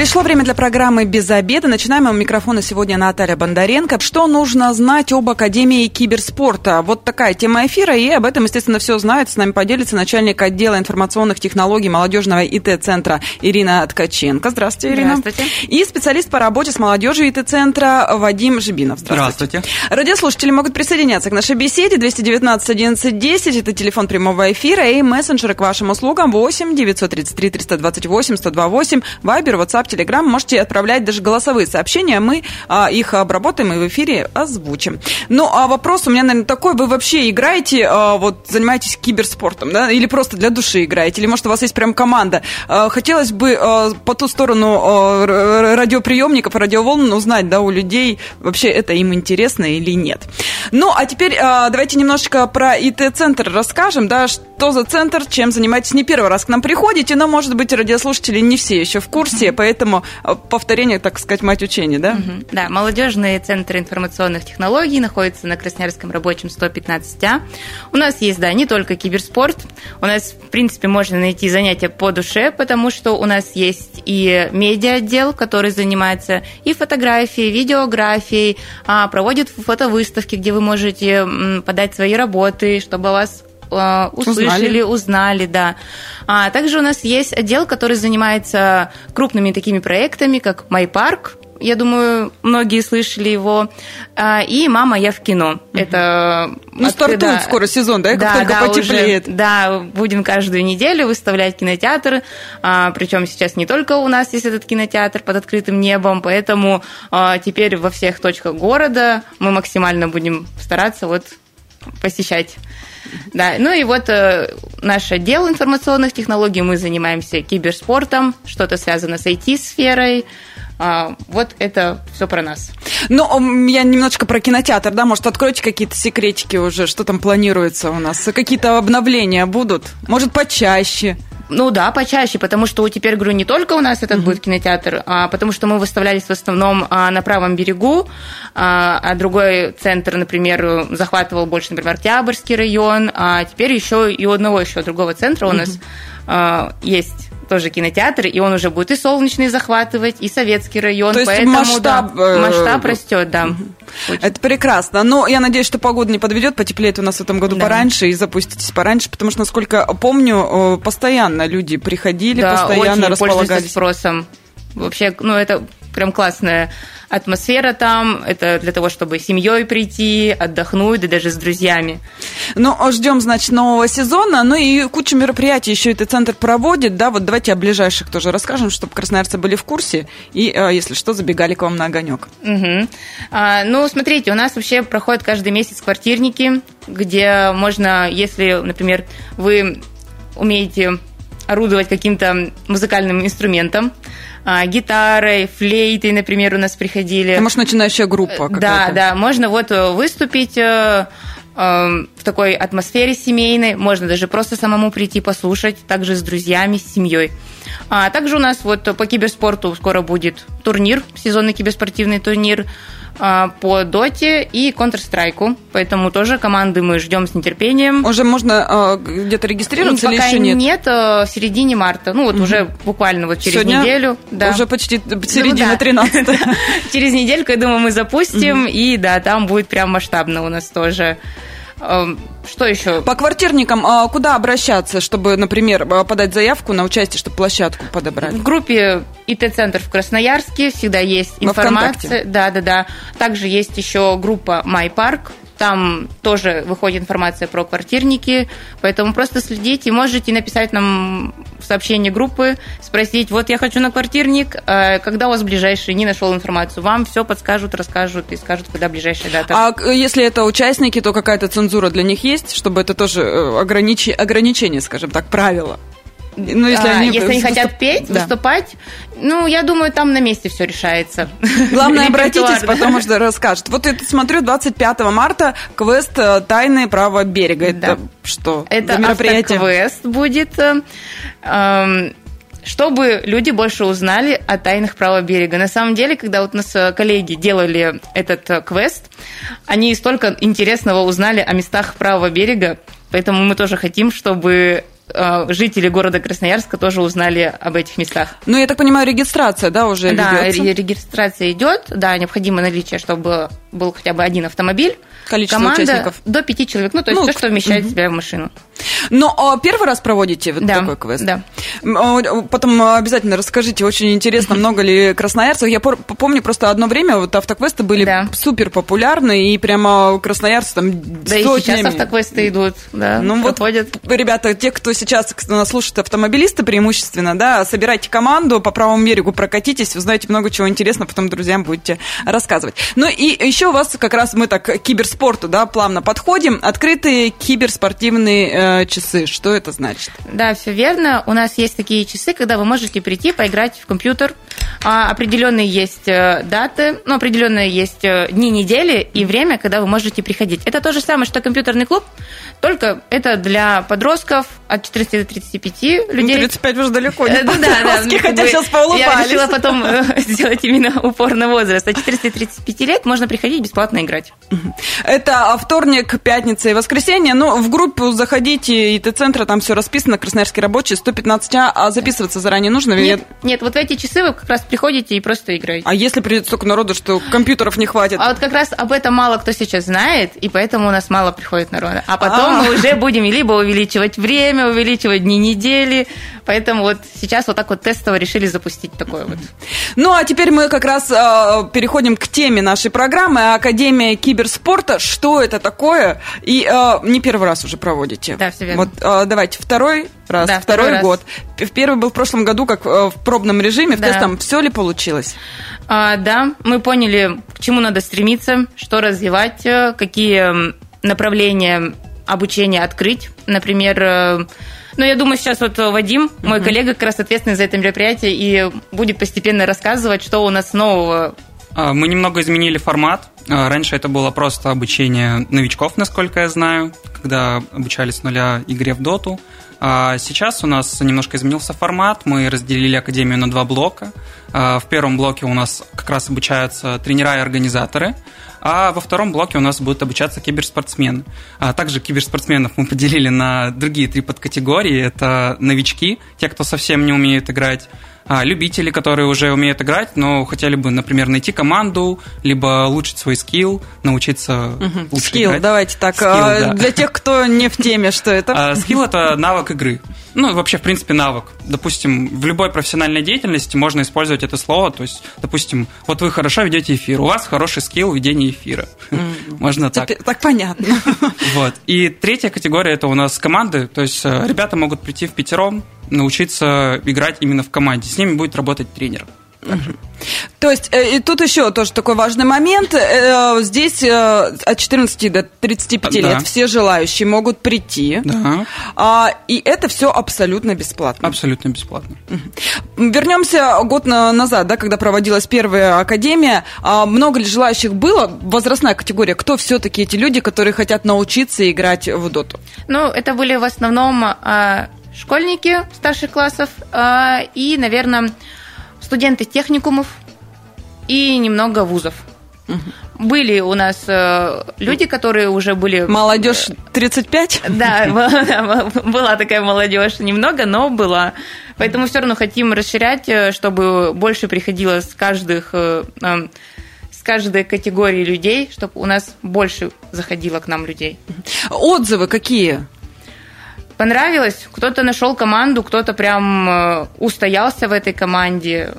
Пришло время для программы «Без обеда». Начинаем. У микрофона сегодня Наталья Бондаренко. Что нужно знать об Академии киберспорта? Вот такая тема эфира, и об этом, естественно, все знает. С нами поделится начальник отдела информационных технологий молодежного ИТ-центра Ирина Ткаченко. Здравствуйте, Ирина. Здравствуйте. И специалист по работе с молодежью ИТ-центра Вадим Жибинов. Здравствуйте. Здравствуйте. Радиослушатели могут присоединяться к нашей беседе. 219 11 10. Это телефон прямого эфира и мессенджеры к вашим услугам 8 933 328 128. Вайбер, WhatsApp Telegram. Можете отправлять даже голосовые сообщения. Мы а, их обработаем и в эфире озвучим. Ну, а вопрос у меня, наверное, такой. Вы вообще играете, а, вот, занимаетесь киберспортом, да? Или просто для души играете? Или, может, у вас есть прям команда? А, хотелось бы а, по ту сторону а, радиоприемников, радиоволн узнать, да, у людей, вообще это им интересно или нет. Ну, а теперь а, давайте немножечко про ИТ-центр расскажем, да, что за центр, чем занимаетесь. Не первый раз к нам приходите, но, может быть, радиослушатели не все еще в курсе, поэтому поэтому э, повторение, так сказать, мать учения, да? Угу. Да, молодежный центр информационных технологий находится на Красноярском рабочем 115А. У нас есть, да, не только киберспорт, у нас, в принципе, можно найти занятия по душе, потому что у нас есть и медиа-отдел, который занимается и фотографией, видеографией, а, проводит фотовыставки, где вы можете подать свои работы, чтобы вас услышали, узнали. узнали, да. А также у нас есть отдел, который занимается крупными такими проектами, как MyPark, я думаю, многие слышали его. А, и «Мама, я в кино». Это... Ну, от, стартует да, скоро сезон, да? Как да, только да, потеплеет. Уже, да, будем каждую неделю выставлять кинотеатр. А, причем сейчас не только у нас есть этот кинотеатр под открытым небом, поэтому а, теперь во всех точках города мы максимально будем стараться вот посещать да, ну и вот э, наш отдел информационных технологий, мы занимаемся киберспортом, что-то связано с IT-сферой, а, вот это все про нас. Ну, я немножечко про кинотеатр, да, может, откройте какие-то секретики уже, что там планируется у нас? Какие-то обновления будут? Может, почаще? Ну да, почаще, потому что теперь, говорю, не только у нас этот mm-hmm. будет кинотеатр, а потому что мы выставлялись в основном а, на правом берегу, а, а другой центр, например, захватывал больше, например, Октябрьский район, а теперь еще и у одного еще другого центра у mm-hmm. нас а, есть тоже кинотеатр, и он уже будет и солнечный захватывать, и советский район. То есть поэтому, масштаб, да, масштаб растет, да. Очень. Это прекрасно. Но я надеюсь, что погода не подведет, потеплеет у нас в этом году да. пораньше и запуститесь пораньше, потому что, насколько помню, постоянно люди приходили, да, постоянно очень располагались. спросом. Вообще, ну, это прям классная атмосфера там. Это для того, чтобы семьей прийти, отдохнуть, да даже с друзьями. Ну, ждем, значит, нового сезона. Ну и кучу мероприятий еще этот центр проводит. Да, вот давайте о ближайших тоже расскажем, чтобы красноярцы были в курсе и, э, если что, забегали к вам на огонек. Угу. А, ну, смотрите, у нас вообще проходят каждый месяц квартирники, где можно, если, например, вы умеете орудовать каким-то музыкальным инструментом, а, гитарой, флейтой, например, у нас приходили. Это, может, начинающая группа какая-то. Да, да, можно вот э, выступить э, э, в такой атмосфере семейной, можно даже просто самому прийти послушать, также с друзьями, с семьей. А также у нас вот по киберспорту скоро будет турнир, сезонный киберспортивный турнир. А, по Доте и Counter-Strike. Поэтому тоже команды мы ждем с нетерпением. Уже можно э, где-то регистрироваться Пока или еще нет? нет, э, в середине марта. Ну, вот угу. уже буквально вот через Сегодня неделю. Да. Уже почти середина ну, 13 Через недельку, я думаю, мы запустим. И да, там будет прям масштабно у нас тоже. Эм, что еще? По квартирникам а куда обращаться, чтобы, например, а, подать заявку на участие, чтобы площадку подобрать? В группе ИТ-центр в Красноярске всегда есть информация. Да, да, да. Также есть еще группа MyPark. Там тоже выходит информация про квартирники, поэтому просто следите. Можете написать нам в сообщение группы, спросить, вот я хочу на квартирник, э, когда у вас ближайший, не нашел информацию. Вам все подскажут, расскажут и скажут, когда ближайшая дата. А если это участники, то какая-то цензура для них есть, чтобы это тоже э, ограничи... ограничение, скажем так, правило? Ну, если, а, они, если они хотят петь, да. выступать, ну, я думаю, там на месте все решается. Главное, обратитесь, потому что расскажут. Вот я смотрю, 25 марта квест э, «Тайны права берега». Это что Это мероприятие? квест будет. Эм, чтобы люди больше узнали о тайнах правого берега. На самом деле, когда вот у нас э, коллеги делали этот э, квест, они столько интересного узнали о местах правого берега, поэтому мы тоже хотим, чтобы жители города Красноярска тоже узнали об этих местах. Ну, я так понимаю, регистрация, да, уже Да, ведется? регистрация идет, да, необходимо наличие, чтобы был хотя бы один автомобиль. Количество Команда участников? до пяти человек, ну, то есть Ну, то, что вмещает мгм. себя в машину. Но а, первый раз проводите вот Да, такой квест? да. М, а, Потом а, обязательно расскажите, очень интересно, много ли красноярцев. Я помню просто одно время вот автоквесты были Да. супер популярны, и прямо красноярцы там Да и сейчас сотнями. автоквесты идут, да, Ну вот, проходят. ребята, те, кто сейчас нас слушает, автомобилисты преимущественно, да, собирайте команду, по правому берегу прокатитесь, узнаете много чего интересного, потом друзьям будете рассказывать. Ну и еще у вас как раз мы так к киберспорту, да, плавно подходим. Открытые киберспортивные э, часы. Что это значит? Да, все верно. У нас есть такие часы, когда вы можете прийти, поиграть в компьютер. А, определенные есть э, даты, ну, определенные есть э, дни недели и время, когда вы можете приходить. Это то же самое, что компьютерный клуб, только это для подростков от 14 до 35 людей. 35 уже далеко не ну да, да, ну, хотя сейчас Я поулыбались. решила потом сделать именно упор на возраст. От 435 лет можно приходить бесплатно играть. Это вторник, пятница и воскресенье. Ну, в группу заходите, ИТ-центра, там все расписано, Красноярский рабочий, 115А, а записываться заранее нужно? Я- Нет, нет, вот в эти часы вы как раз приходите и просто играете. А если придет столько народу, что компьютеров не хватит? А вот как раз об этом мало кто сейчас знает, и поэтому у нас мало приходит народа. А потом А. мы уже будем либо увеличивать время, увеличивать дни недели. Поэтому вот сейчас вот так вот тестово решили запустить такое вот. Ну, а теперь мы как раз э, переходим к теме нашей программы Академия киберспорта. Что это такое? И э, не первый раз уже проводите. Да, всё верно. Вот э, давайте второй раз, Да, второй, второй раз. год. Первый был в прошлом году, как э, в пробном режиме, в Да. тестом. Все ли получилось? А, да, мы поняли, к чему надо стремиться, что развивать, э, какие направления обучения открыть. Например, э, ну, я думаю, сейчас вот Вадим, мой коллега, как раз ответственный за это мероприятие, и будет постепенно рассказывать, что у нас нового. А, Мы немного изменили формат. А, Раньше это было просто обучение новичков, насколько я знаю, когда обучались с нуля игре в доту. А сейчас у нас немножко изменился формат. Мы разделили академию на два блока. А, В первом блоке у нас как раз обучаются тренера и организаторы. А во втором блоке у нас будут обучаться киберспортсмены. А также киберспортсменов мы поделили на другие три подкатегории. Это новички, те, кто совсем не умеет играть, а, любители, которые уже умеют играть, но хотели бы, например, найти команду, либо улучшить свой skill, научиться лучше Skill, играть. давайте так. Skill, а, да. Для тех, кто не в теме, что это? А, Skill – это навык игры. Ну, вообще, в принципе, навык. Допустим, в любой профессиональной деятельности можно использовать это слово. То есть, допустим, вот вы хорошо ведете эфир, у вас хороший скилл ведения эфира. Можно так. Теперь- так понятно. Вот. И третья категория это у нас команды. То есть э, ребята могут прийти в пятером, научиться играть именно в команде. С ними будет работать тренер. То есть, э, и тут еще тоже такой важный момент. Э, Здесь э, от 14 до 35 Да. лет все желающие могут прийти. Да, А, И это все абсолютно бесплатно. абсолютно бесплатно. Вернемся год на- назад, да, когда проводилась первая академия. А Много ли желающих было? Возрастная категория. Кто все-таки эти люди, которые хотят научиться играть в доту? Ну, это были в основном а, школьники старших классов и, наверное, студенты техникумов и немного вузов. Были у нас э, люди, которые уже были... Молодежь 35? Да, была- такая молодежь, немного, но была. Поэтому все равно хотим расширять, э, чтобы больше приходило с каждых э, э, с каждой категории людей, чтобы у нас больше заходило к нам людей. Отзывы какие? Понравилось, кто-то нашел команду, кто-то прям э, устоялся в этой команде,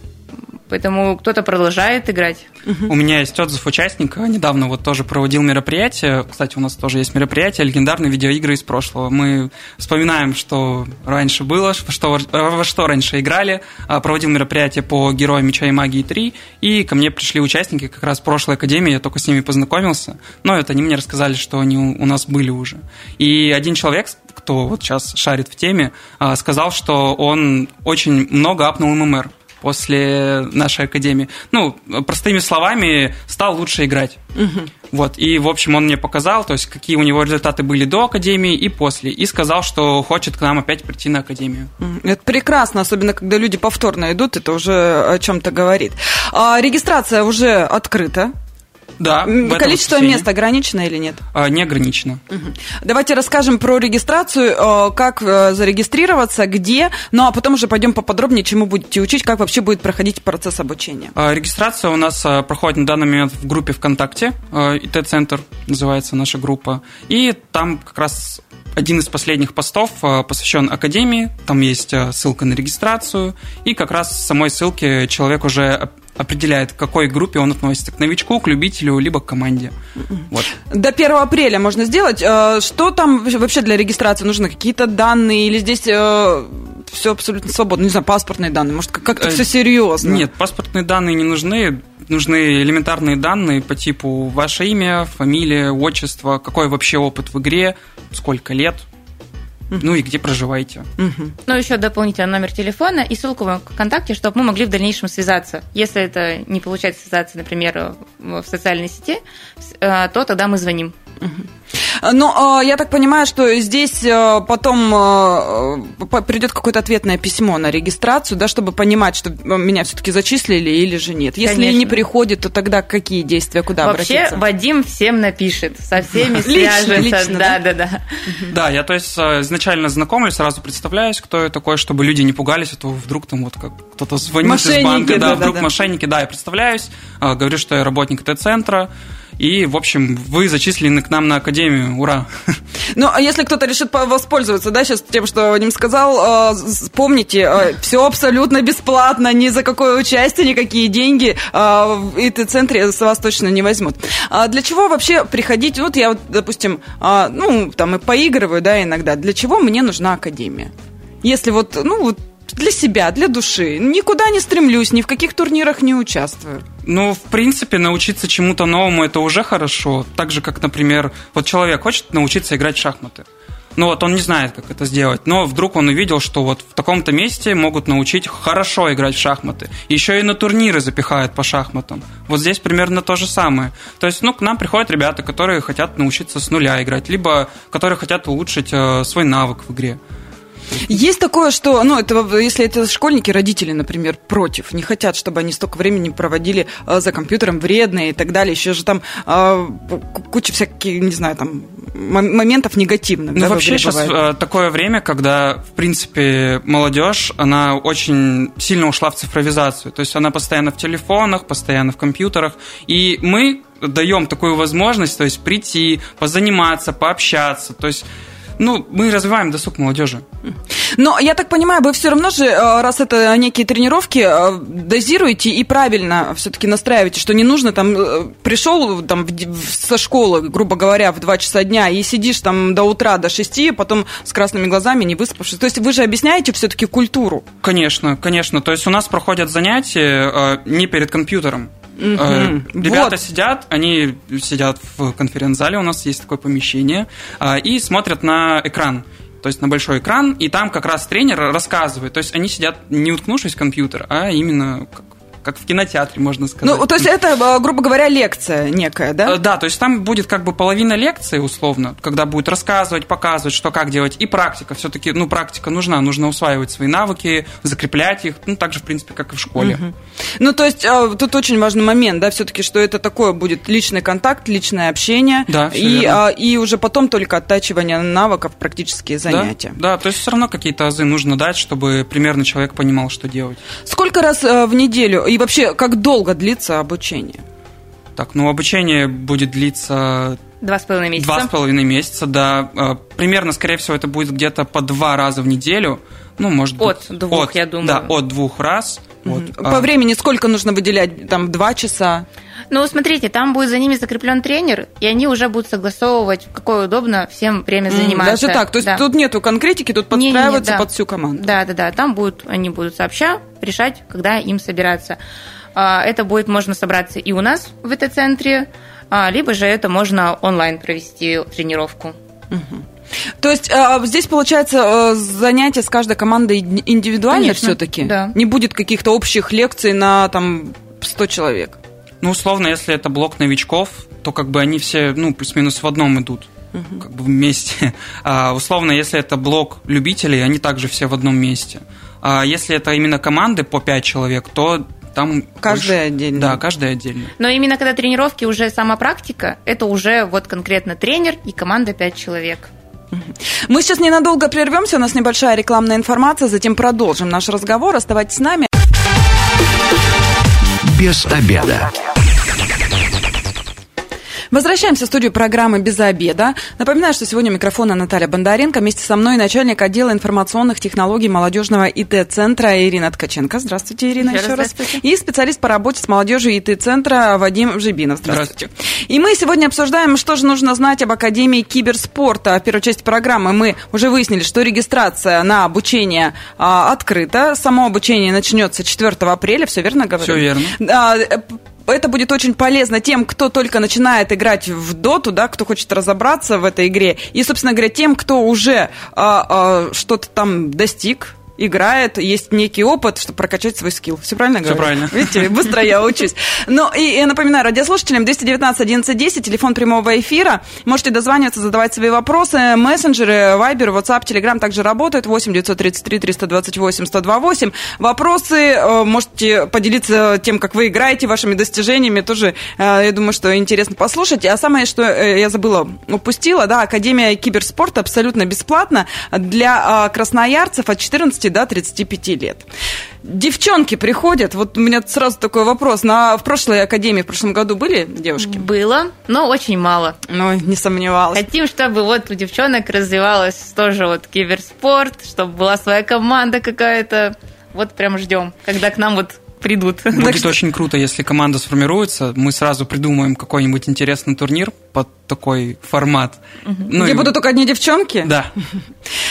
поэтому кто-то продолжает играть. У меня есть отзыв участника. Недавно вот тоже проводил мероприятие. Кстати, у нас тоже есть мероприятие «Легендарные видеоигры из прошлого». Мы вспоминаем, что раньше было, что, во что раньше играли. А, Проводил мероприятие по «Героям меча и магии 3». И ко мне пришли участники как раз прошлой академии. Я только с ними познакомился. Но это они мне рассказали, что они у нас были уже. И один человек, кто вот сейчас шарит в теме, а, сказал, что он очень много апнул ММР. После нашей академии. Ну, простыми словами, стал лучше играть. Угу. Вот, и, в общем, он мне показал, то есть, какие у него результаты были до академии и после, и сказал, что хочет к нам опять прийти на академию. Это прекрасно, особенно когда люди повторно идут, это уже о чем-то говорит. А, регистрация уже открыта. Да. Количество мест ограничено или нет? А, не ограничено. Угу. Давайте расскажем про регистрацию, э, как э, зарегистрироваться, где, ну а потом уже пойдем поподробнее, чему будете учить, как вообще будет проходить процесс обучения. А, регистрация у нас э, проходит на данный момент в группе ВКонтакте, ИТ-центр называется наша группа, и там как раз один из последних постов посвящен Академии, там есть ссылка на регистрацию, и как раз в самой ссылке человек уже определяет, к какой группе он относится, к новичку, к любителю, либо к команде. Вот. До 1 апреля можно сделать. Э, что там вообще для регистрации нужно? Какие-то данные или здесь э, все абсолютно свободно? Не знаю, паспортные данные? Может, как-то все серьезно? Нет, паспортные данные не нужны. Нужны элементарные данные по типу ваше имя, фамилия, отчество, какой вообще опыт в игре, сколько лет, ну и где проживаете. Ну, еще дополнительный номер телефона и ссылку в ВКонтакте, чтобы мы могли в дальнейшем связаться. Если это не получается связаться, например, в социальной сети, э, то тогда мы звоним. Ну, а, я так понимаю, что здесь а, потом а, придет какое-то ответное письмо на регистрацию, да, чтобы понимать, что меня все-таки зачислили или же нет. Если Конечно. не приходит, то тогда какие действия, куда Вообще, обратиться? Вадим всем напишет, со всеми свяжется. Лично, да, да, да. Да, я то есть изначально знакомлюсь, сразу представляюсь, кто я такой, чтобы люди не пугались, а то вдруг там вот как кто-то звонит из банка, да, вдруг мошенники, да, я представляюсь, говорю, что я работник Т-центра, и, в общем, вы зачислены к нам на академию. Ура! Ну, а если кто-то решит воспользоваться, да, сейчас тем, что Вадим сказал, э, помните, э, все абсолютно бесплатно, ни за какое участие, никакие деньги э, в ИТ-центре с вас точно не возьмут. А для чего вообще приходить? Вот я, вот, допустим, ну, там и поигрываю, да, иногда. Для чего мне нужна академия? Если вот, ну, вот для себя, для души. Никуда не стремлюсь, ни в каких турнирах не участвую. Ну, в принципе, научиться чему-то новому это уже хорошо. Так же, как, например, вот человек хочет научиться играть в шахматы. Ну вот он не знает, как это сделать, но вдруг он увидел, что вот в таком-то месте могут научить хорошо играть в шахматы. Еще и на турниры запихают по шахматам. Вот здесь примерно то же самое. То есть, ну, к нам приходят ребята, которые хотят научиться с нуля играть, либо которые хотят улучшить э, свой навык в игре. Есть такое, что, ну, это, если это школьники, родители, например, против, не хотят, чтобы они столько времени проводили а, за компьютером, вредные и так далее. Еще же там а, куча всяких, не знаю, там моментов негативных. Ну, да, вообще сейчас бывает. такое время, когда, в принципе, молодежь, она очень сильно ушла в цифровизацию. То есть она постоянно в телефонах, постоянно в компьютерах. И мы даем такую возможность, то есть прийти, позаниматься, пообщаться. То есть ну, мы развиваем досуг молодежи. Но я так понимаю, вы все равно же, э, раз это некие тренировки, э, дозируете и правильно все-таки настраиваете, что не нужно там э, пришел там со школы, грубо говоря, в 2 часа дня и сидишь там до утра, до 6, потом с красными глазами, не выспавшись. То есть вы же объясняете все-таки культуру. Конечно, конечно. То есть у нас проходят занятия не перед компьютером. Угу. Ребята вот. сидят, они сидят в конференц-зале, у нас есть такое помещение, и смотрят на экран то есть на большой экран, и там как раз тренер рассказывает. То есть они сидят не уткнувшись в компьютер, а именно как в кинотеатре, можно сказать. Ну, то есть это, э, грубо говоря, лекция некая, да? Э, да, то есть там будет как бы половина лекции, условно, когда будет рассказывать, показывать, что как делать, и практика. Все-таки, ну, практика нужна, нужно усваивать свои навыки, закреплять их, ну, так же, в принципе, как и в школе. Угу. Ну, то есть э, тут очень важный момент, да, все-таки, что это такое будет личный контакт, личное общение, да, и, а, и уже потом только оттачивание навыков, практические занятия. Да, да, то есть все равно какие-то азы нужно дать, чтобы примерно человек понимал, что делать. Сколько раз в неделю и вообще, как долго длится обучение? Так, ну, обучение будет длиться... Два с половиной месяца. Два с половиной месяца, да. А, примерно, скорее всего, это будет где-то по два раза в неделю. Ну, может от быть... Двух, от, я думаю. Да, от двух раз. Вот. По а... времени сколько нужно выделять? Там два часа? Ну, смотрите, там будет за ними закреплен тренер, и они уже будут согласовывать, какое удобно всем время заниматься. Даже так, то есть да. тут нету конкретики, тут подстраиваться не, не, да. под всю команду. Да, да, да, там будут, они будут сообща решать, когда им собираться. А, это будет можно собраться и у нас в этой центре, а, либо же это можно онлайн провести тренировку. Угу. То есть а, здесь, получается, занятие с каждой командой индивидуально все-таки? Да. Не будет каких-то общих лекций на там 100 человек? Ну, условно, если это блок новичков, то как бы они все, ну, плюс-минус в одном идут. Угу. Как бы вместе. А, условно, если это блок любителей, они также все в одном месте. А если это именно команды по 5 человек, то там каждая больше... отдельно. Да, каждая отдельно. Но именно когда тренировки уже сама практика, это уже вот конкретно тренер и команда 5 человек. Мы сейчас ненадолго прервемся, у нас небольшая рекламная информация, затем продолжим наш разговор. Оставайтесь с нами. Без обеда. Возвращаемся в студию программы «Без обеда». Напоминаю, что сегодня микрофона Наталья Бондаренко. Вместе со мной начальник отдела информационных технологий молодежного ИТ-центра Ирина Ткаченко. Здравствуйте, Ирина, еще, еще раз. И специалист по работе с молодежью ИТ-центра Вадим Жибинов. Здравствуйте. Здравствуйте. И мы сегодня обсуждаем, что же нужно знать об Академии киберспорта. В первой части программы мы уже выяснили, что регистрация на обучение а, открыта. Само обучение начнется 4 апреля, все верно говорю? Все верно. А, это будет очень полезно тем, кто только начинает играть в доту, да, кто хочет разобраться в этой игре, и, собственно говоря, тем, кто уже а, а, что-то там достиг, играет, есть некий опыт, чтобы прокачать свой скилл. Все правильно Все говорю? правильно. Видите, быстро я учусь. Ну, и я напоминаю радиослушателям, 219 11 телефон прямого эфира. Можете дозваниваться, задавать свои вопросы. Мессенджеры, Viber, WhatsApp, Telegram также работают. 8 933 328 128. Вопросы, э, можете поделиться тем, как вы играете, вашими достижениями. Тоже, э, я думаю, что интересно послушать. А самое, что э, я забыла, упустила, да, Академия киберспорта абсолютно бесплатно для красноярцев от 14 до 35 лет. Девчонки приходят, вот у меня сразу такой вопрос. На, в прошлой академии, в прошлом году были девушки? Было, но очень мало. Ну, не сомневалась. Хотим, чтобы вот у девчонок развивалась тоже вот киберспорт, чтобы была своя команда какая-то. Вот прям ждем, когда к нам вот придут. Будет очень круто, если команда сформируется, мы сразу придумаем какой-нибудь интересный турнир под такой формат. Угу. Ну, Где и... будут только одни девчонки? Да.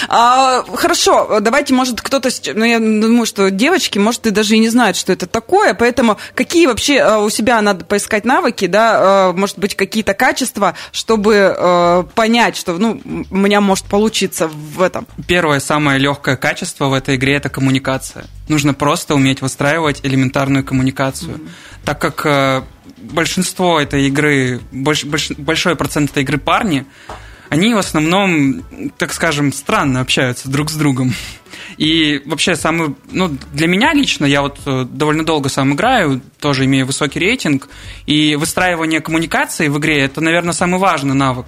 А, хорошо, давайте, может, кто-то... Ну, я думаю, что девочки, может, и даже и не знают, что это такое, поэтому какие вообще а, у себя надо поискать навыки, да, а, может быть, какие-то качества, чтобы а, понять, что, ну, у меня может получиться в этом? Первое, самое легкое качество в этой игре – это коммуникация. Нужно просто уметь выстраивать элементарную коммуникацию. Mm-hmm. Так как большинство этой игры, больш, больш, большой процент этой игры парни, они в основном, так скажем, странно общаются друг с другом. И вообще самый, ну, для меня лично, я вот э, довольно долго сам играю, тоже имею высокий рейтинг, и выстраивание коммуникации в игре – это, наверное, самый важный навык.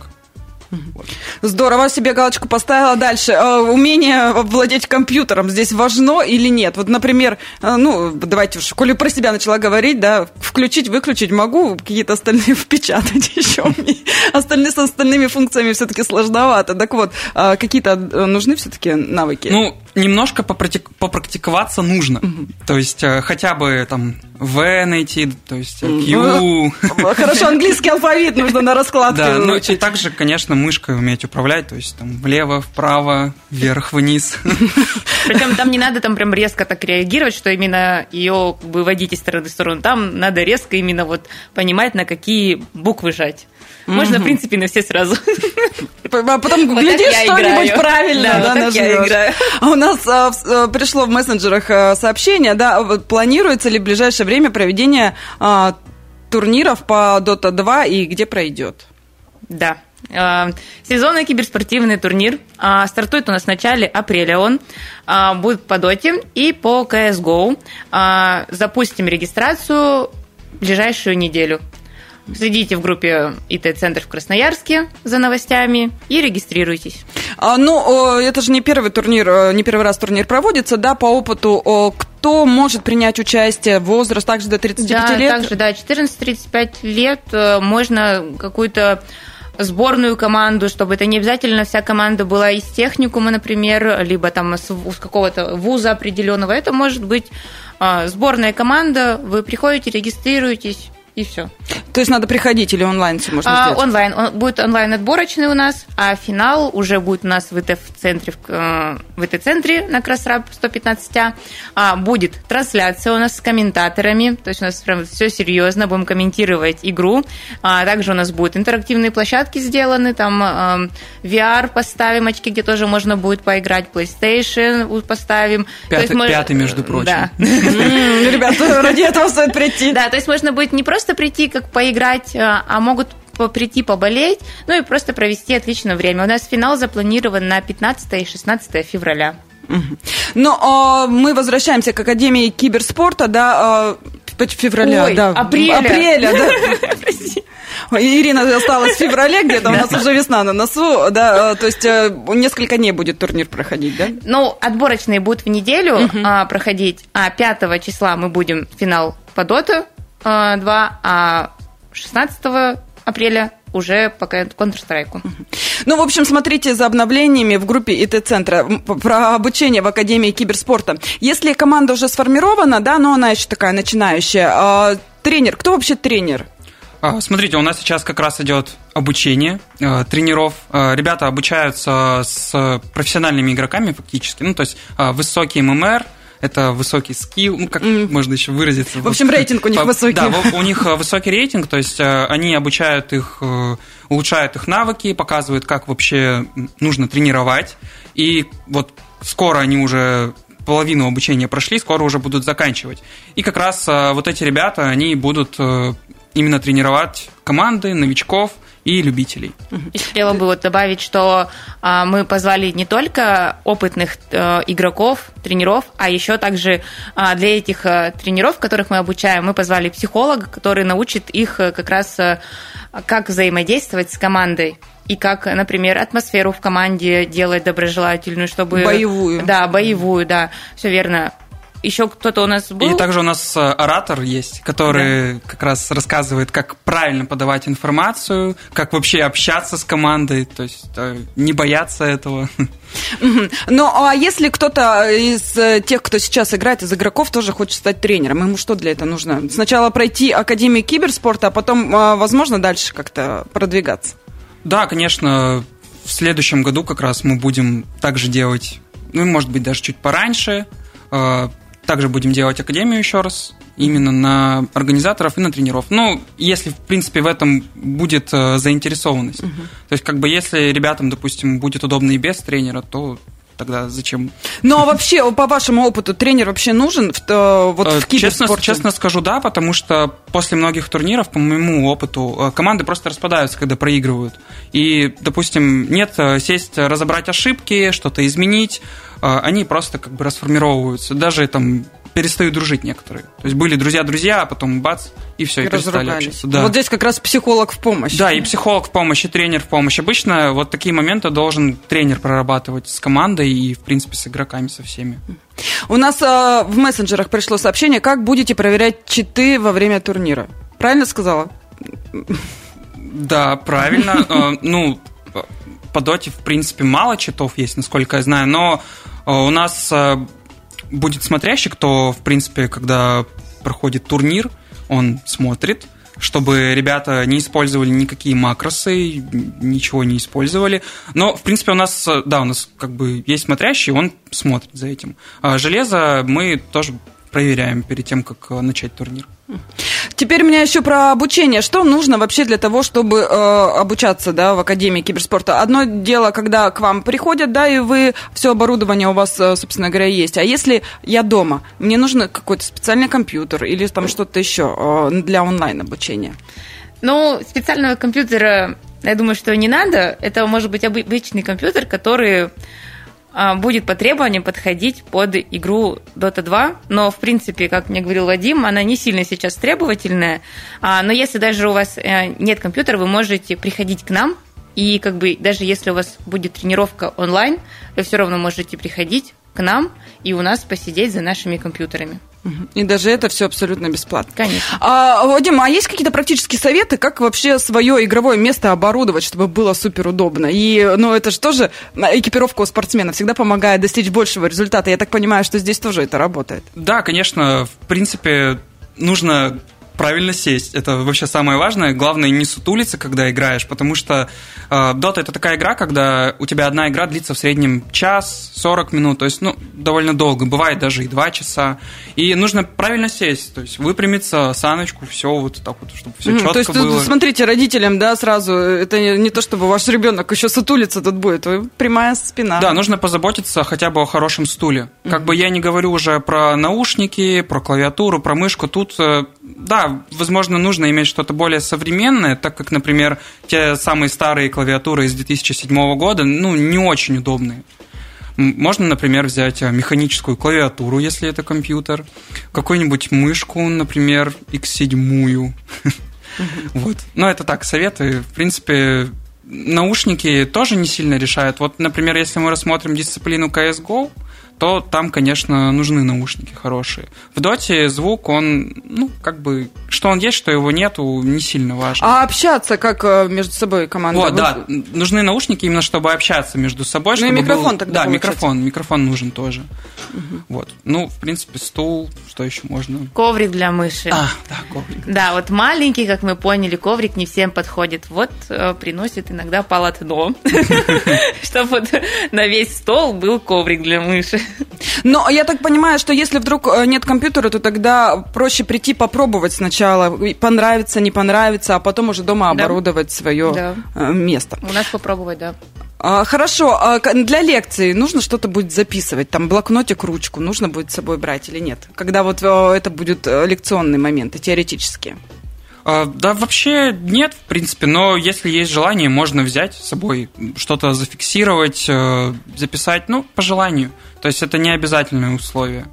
Здорово, себе галочку поставила. Дальше. Э, умение владеть компьютером здесь важно или нет? Вот, например, э, ну, давайте уж, коли про себя начала говорить, да, включить, выключить могу, какие-то остальные впечатать еще. Остальные с остальными функциями все-таки сложновато. Так вот, э, какие-то нужны все-таки навыки? Ну, немножко попрактиковаться нужно. То есть хотя бы там В найти, то есть Q. Ну, хорошо, английский алфавит нужно на раскладке Да, ну и также, конечно, мышкой уметь управлять, то есть там влево, вправо, вверх, вниз. Причем там не надо там прям резко так реагировать, что именно ее как бы водить из стороны в сторону. Там надо резко именно вот понимать, на какие буквы жать. Можно, в принципе, на все сразу. А потом глядишь что-нибудь правильно, да, играю. А у нас а, а, пришло в мессенджерах сообщение, да, планируется ли в ближайшее время проведение турниров по Dota 2 и где пройдет? Да, Сезонный киберспортивный турнир стартует у нас в начале апреля. Он будет по доте и по CSGO. Запустим регистрацию в ближайшую неделю. Следите в группе ИТ-центр в Красноярске за новостями и регистрируйтесь. А, ну, это же не первый турнир, э, не первый раз турнир проводится, да, по опыту, кто может принять участие, возраст также до 35 да, лет? также, да, 14-35 лет э, можно какую-то сборную команду, чтобы это не обязательно вся команда была из техникума, например, либо там с, с какого-то вуза определенного. Это может быть а, сборная команда, вы приходите, регистрируетесь, и все. То есть надо приходить или онлайн все можно а, сделать? Онлайн. Он, будет онлайн отборочный у нас, а финал уже будет у нас в ИТ-центре, в, в ИТ-центре на Красраб 115А. А, будет трансляция у нас с комментаторами, то есть у нас прям все серьезно, будем комментировать игру. А, также у нас будут интерактивные площадки сделаны, там а, VR поставим, очки, где тоже можно будет поиграть, PlayStation поставим. Пятый, есть, пятый между прочим. Да. Ребята, ради этого стоит прийти. Да, то есть можно будет не просто прийти, как поиграть, а, а могут прийти поболеть, ну и просто провести отличное время. У нас финал запланирован на 15 и 16 февраля. Ну, а, мы возвращаемся к Академии киберспорта, да, а, февраля, Ой, да. Апреля. Апреля, да. Ирина осталась в феврале где-то, у нас уже весна на носу, да, а, то есть э, несколько дней будет турнир проходить, да? Ну, отборочные будут в неделю проходить, а 5 числа мы будем финал по доту 2, а 16 апреля уже по Counter-Strike. Ну, в общем, смотрите за обновлениями в группе ИТ-центра про обучение в Академии киберспорта. Если команда уже сформирована, да, но она еще такая начинающая, а, тренер, кто вообще тренер? А, смотрите, у нас сейчас как раз идет обучение э, тренеров. Э, ребята обучаются с профессиональными игроками фактически, ну, то есть э, высокий ММР, это высокий скилл, ну, как mm. можно еще выразиться. В общем, рейтинг у них высокий. Да, у них э, высокий рейтинг, то есть э, они обучают их, э, улучшают их навыки, показывают, как вообще нужно тренировать. И вот скоро они уже половину обучения прошли, скоро уже будут заканчивать. И как раз вот эти ребята, они будут именно тренировать команды, новичков, и любителей. И хотела бы вот добавить, что а, мы позвали не только опытных а, игроков, тренеров, а еще также а, для этих а, тренеров, которых мы обучаем, мы позвали психолога, который научит их а, как раз а, как взаимодействовать с командой и как, например, атмосферу в команде делать доброжелательную, чтобы... Боевую. Да, боевую, да, все верно еще кто-то у нас был. И также у нас э, оратор есть, который да. как раз рассказывает, как правильно подавать информацию, как вообще общаться с командой, то есть э, не бояться этого. Ну, а если кто-то из э, тех, кто сейчас играет, из игроков, тоже хочет стать тренером, ему что для этого нужно? Сначала пройти Академию киберспорта, а потом, возможно, дальше как-то продвигаться? Да, конечно, в следующем году как раз мы будем также делать, ну, может быть, даже чуть пораньше, также будем делать академию еще раз, именно на организаторов и на тренеров. Ну, если, в принципе, в этом будет э, заинтересованность. Угу. То есть, как бы, если ребятам, допустим, будет удобно и без тренера, то тогда зачем? Ну, а вообще, по вашему опыту, тренер вообще нужен в, э, вот, в честно, честно скажу, да, потому что после многих турниров, по моему опыту, э, команды просто распадаются, когда проигрывают. И, допустим, нет сесть, разобрать ошибки, что-то изменить, они просто как бы расформировываются. Даже там перестают дружить некоторые. То есть были друзья-друзья, а потом бац, и все, и, и перестали общаться. Да. Вот здесь как раз психолог в помощь. Да, и психолог в помощь, и тренер в помощь. Обычно вот такие моменты должен тренер прорабатывать с командой и, в принципе, с игроками, со всеми. У нас э, в мессенджерах пришло сообщение, как будете проверять читы во время турнира. Правильно сказала? Да, правильно. Э, ну, по доте, в принципе, мало читов есть, насколько я знаю, но э, у нас э, будет смотрящий, кто, в принципе, когда проходит турнир, он смотрит, чтобы ребята не использовали никакие макросы, ничего не использовали. Но, в принципе, у нас, э, да, у нас как бы есть смотрящий, он смотрит за этим. А железо мы тоже проверяем перед тем, как начать турнир. Теперь у меня еще про обучение. Что нужно вообще для того, чтобы э, обучаться да, в Академии киберспорта? Одно дело, когда к вам приходят, да, и вы все оборудование у вас, э, собственно говоря, есть. А если я дома, мне нужен какой-то специальный компьютер или там что-то еще э, для онлайн обучения? Ну, специального компьютера, я думаю, что не надо. Это может быть обычный компьютер, который будет по требованиям подходить под игру Dota 2, но, в принципе, как мне говорил Вадим, она не сильно сейчас требовательная, а, но если даже у вас э, нет компьютера, вы можете приходить к нам, и как бы даже если у вас будет тренировка онлайн, вы все равно можете приходить к нам и у нас посидеть за нашими компьютерами. И даже это все абсолютно бесплатно. Конечно. А, Вадим, а есть какие-то практические советы, как вообще свое игровое место оборудовать, чтобы было супер удобно? И, ну, это же тоже экипировка у спортсмена всегда помогает достичь большего результата. Я так понимаю, что здесь тоже это работает. Да, конечно. В принципе, нужно правильно сесть. Это вообще самое важное. Главное не сутулиться, когда играешь, потому что э, Dota это такая игра, когда у тебя одна игра длится в среднем час, 40 минут, то есть, ну, довольно долго. Бывает даже и 2 часа. И нужно правильно сесть, то есть выпрямиться, саночку, все вот так вот, чтобы все mm, четко то есть, было. смотрите, родителям, да, сразу, это не то, чтобы ваш ребенок еще сутулиться тут будет, прямая спина. Да, нужно позаботиться хотя бы о хорошем стуле. Как бы я не говорю уже про наушники, про клавиатуру, про мышку. Тут, э, возможно, нужно иметь что-то более современное, так как, например, те самые старые клавиатуры из 2007 года, ну, не очень удобные. Можно, например, взять э, механическую клавиатуру, если это компьютер, какую-нибудь мышку, например, X7. Вот. Но это так, советы. В принципе, наушники тоже не сильно решают. Вот, например, если мы рассмотрим дисциплину CSGO, то там, конечно, нужны наушники хорошие. В доте звук, он, ну, как бы, что он есть, что его нету, не сильно важно. А общаться как э, между собой команда? Вот, да, нужны наушники именно, чтобы общаться между собой. Ну чтобы и микрофон был... тогда Да, микрофон, микрофон нужен тоже. Угу. Вот. Ну, в принципе, стул, что еще можно? Коврик для мыши. А, да, коврик. Да, вот маленький, как мы поняли, коврик не всем подходит. Вот э, приносит иногда полотно, чтобы на весь стол был коврик для мыши. Но я так понимаю, что если вдруг э, нет компьютера, то тогда проще прийти попробовать сначала, понравится, не понравится, а потом уже дома оборудовать свое да. Э, место. У нас попробовать, да. А, хорошо, а для лекции нужно что-то будет записывать, там блокнотик, ручку нужно будет с собой брать или нет? Когда вот э, это будет лекционные моменты, теоретические. А, да, вообще нет, в принципе, но если есть желание, можно взять с собой что-то зафиксировать, записать, ну, по желанию. То есть это не обязательное условие.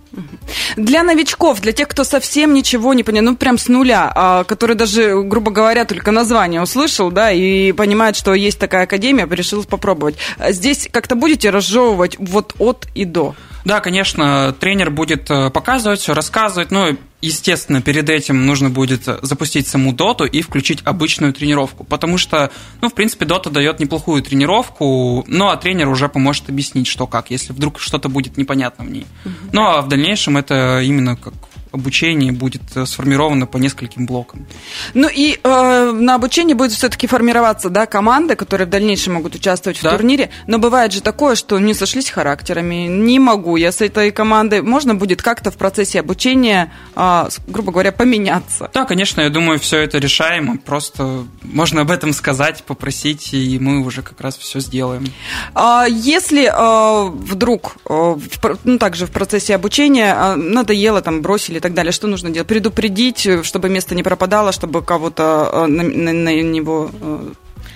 Для новичков, для тех, кто совсем ничего не понял, ну прям с нуля, а, который даже, грубо говоря, только название услышал, да, и понимает, что есть такая академия, решил попробовать. Здесь как-то будете разжевывать вот от и до? Да, конечно, тренер будет э, показывать все, рассказывать, но, естественно, перед этим нужно будет запустить саму доту и включить обычную тренировку, потому что, ну, в принципе, дота дает неплохую тренировку, ну, а тренер уже поможет объяснить, что как, если вдруг что-то будет непонятно в ней. Ну, а в дальнейшем это именно как обучение будет э, сформировано по нескольким блокам. Ну и э, на обучении будет все-таки формироваться да, команды, которые в дальнейшем могут участвовать да. в турнире. Но бывает же такое, что не сошлись характерами, не могу я с этой командой. Можно будет как-то в процессе обучения, э, грубо говоря, поменяться. Да, конечно, я думаю, все это решаемо. Просто можно об этом сказать, попросить, и мы уже как раз все сделаем. А если э, вдруг, э, в, ну также в процессе обучения э, надоело, там бросили и так далее, что нужно делать? Предупредить, э, чтобы место не пропадало, чтобы кого-то э, на, на, на него э,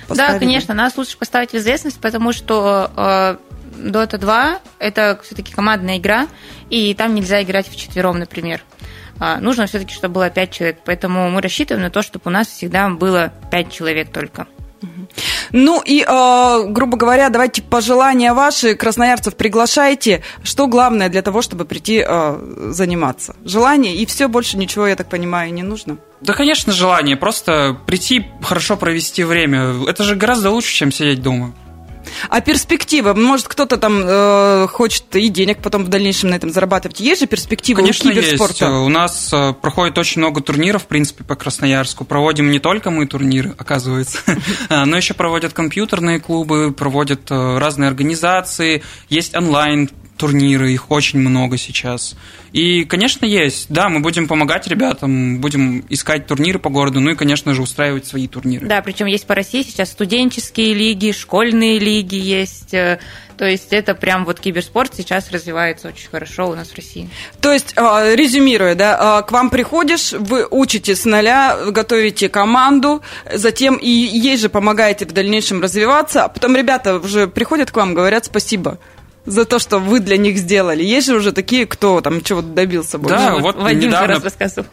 поставили? Да, конечно, нас лучше поставить в известность, потому что Dota 2 это все-таки командная игра, и там нельзя играть в четвером, например. А, нужно все-таки, чтобы было пять человек. Поэтому мы рассчитываем на то, чтобы у нас всегда было пять человек только. Ну и, э, грубо говоря, давайте пожелания ваши, красноярцев приглашайте. Что главное для того, чтобы прийти э, заниматься? Желание и все, больше ничего, я так понимаю, не нужно? Да, конечно, желание. Просто прийти, хорошо провести время. Это же гораздо лучше, чем сидеть дома. А перспектива? Может, кто-то там э, хочет и денег потом в дальнейшем на этом зарабатывать. Есть же перспектива Конечно, у киберспорта? Есть. У нас э, проходит очень много турниров, в принципе, по Красноярску. Проводим не только мы турниры, оказывается, а, но еще проводят компьютерные клубы, проводят э, разные организации, есть онлайн турниры, их очень много сейчас. И, конечно, есть. Да, мы будем помогать ребятам, будем искать турниры по городу, ну и, конечно же, устраивать свои турниры. Да, причем есть по России сейчас студенческие лиги, школьные лиги есть. Э, то есть это прям вот киберспорт сейчас развивается очень хорошо у нас в России. То есть, а, резюмируя, да, а, к вам приходишь, вы учите с нуля, готовите команду, затем и ей же помогаете в дальнейшем развиваться, а потом ребята уже приходят к вам, говорят спасибо за то, что вы для них сделали. Есть же уже такие, кто там чего-то добился больше. Да, вот, вот недавно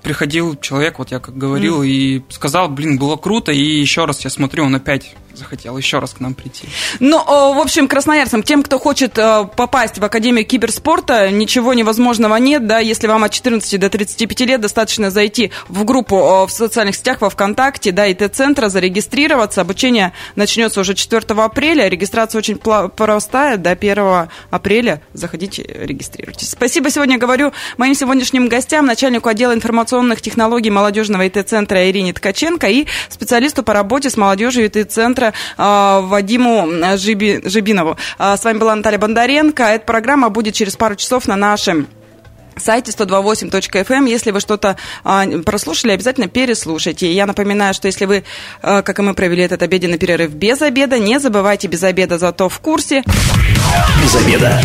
приходил человек, вот я как говорил, mm. и сказал, блин, было круто, и еще раз я смотрю, он опять захотел еще раз к нам прийти. Ну, в общем, красноярцам, тем, кто хочет э, попасть в Академию киберспорта, ничего невозможного нет, да, если вам от 14 до 35 лет достаточно зайти в группу в социальных сетях, во ВКонтакте, да, ИТ-центра, зарегистрироваться. Обучение начнется уже 4 апреля, регистрация очень простая, до 1 апреля заходите, регистрируйтесь. Спасибо сегодня говорю моим сегодняшним гостям, начальнику отдела информационных технологий молодежного ИТ-центра Ирине Ткаченко и специалисту по работе с молодежью ИТ-центра э, Вадиму Жиби, Жибинову. Э, с вами была Наталья Бондаренко. Эта программа будет через пару часов на нашем сайте 128.fm. Эм. Если вы что-то а, прослушали, обязательно переслушайте. Я напоминаю, что если вы, а, как и мы, провели этот обеденный перерыв без обеда, не забывайте без обеда, зато в курсе. Без обеда.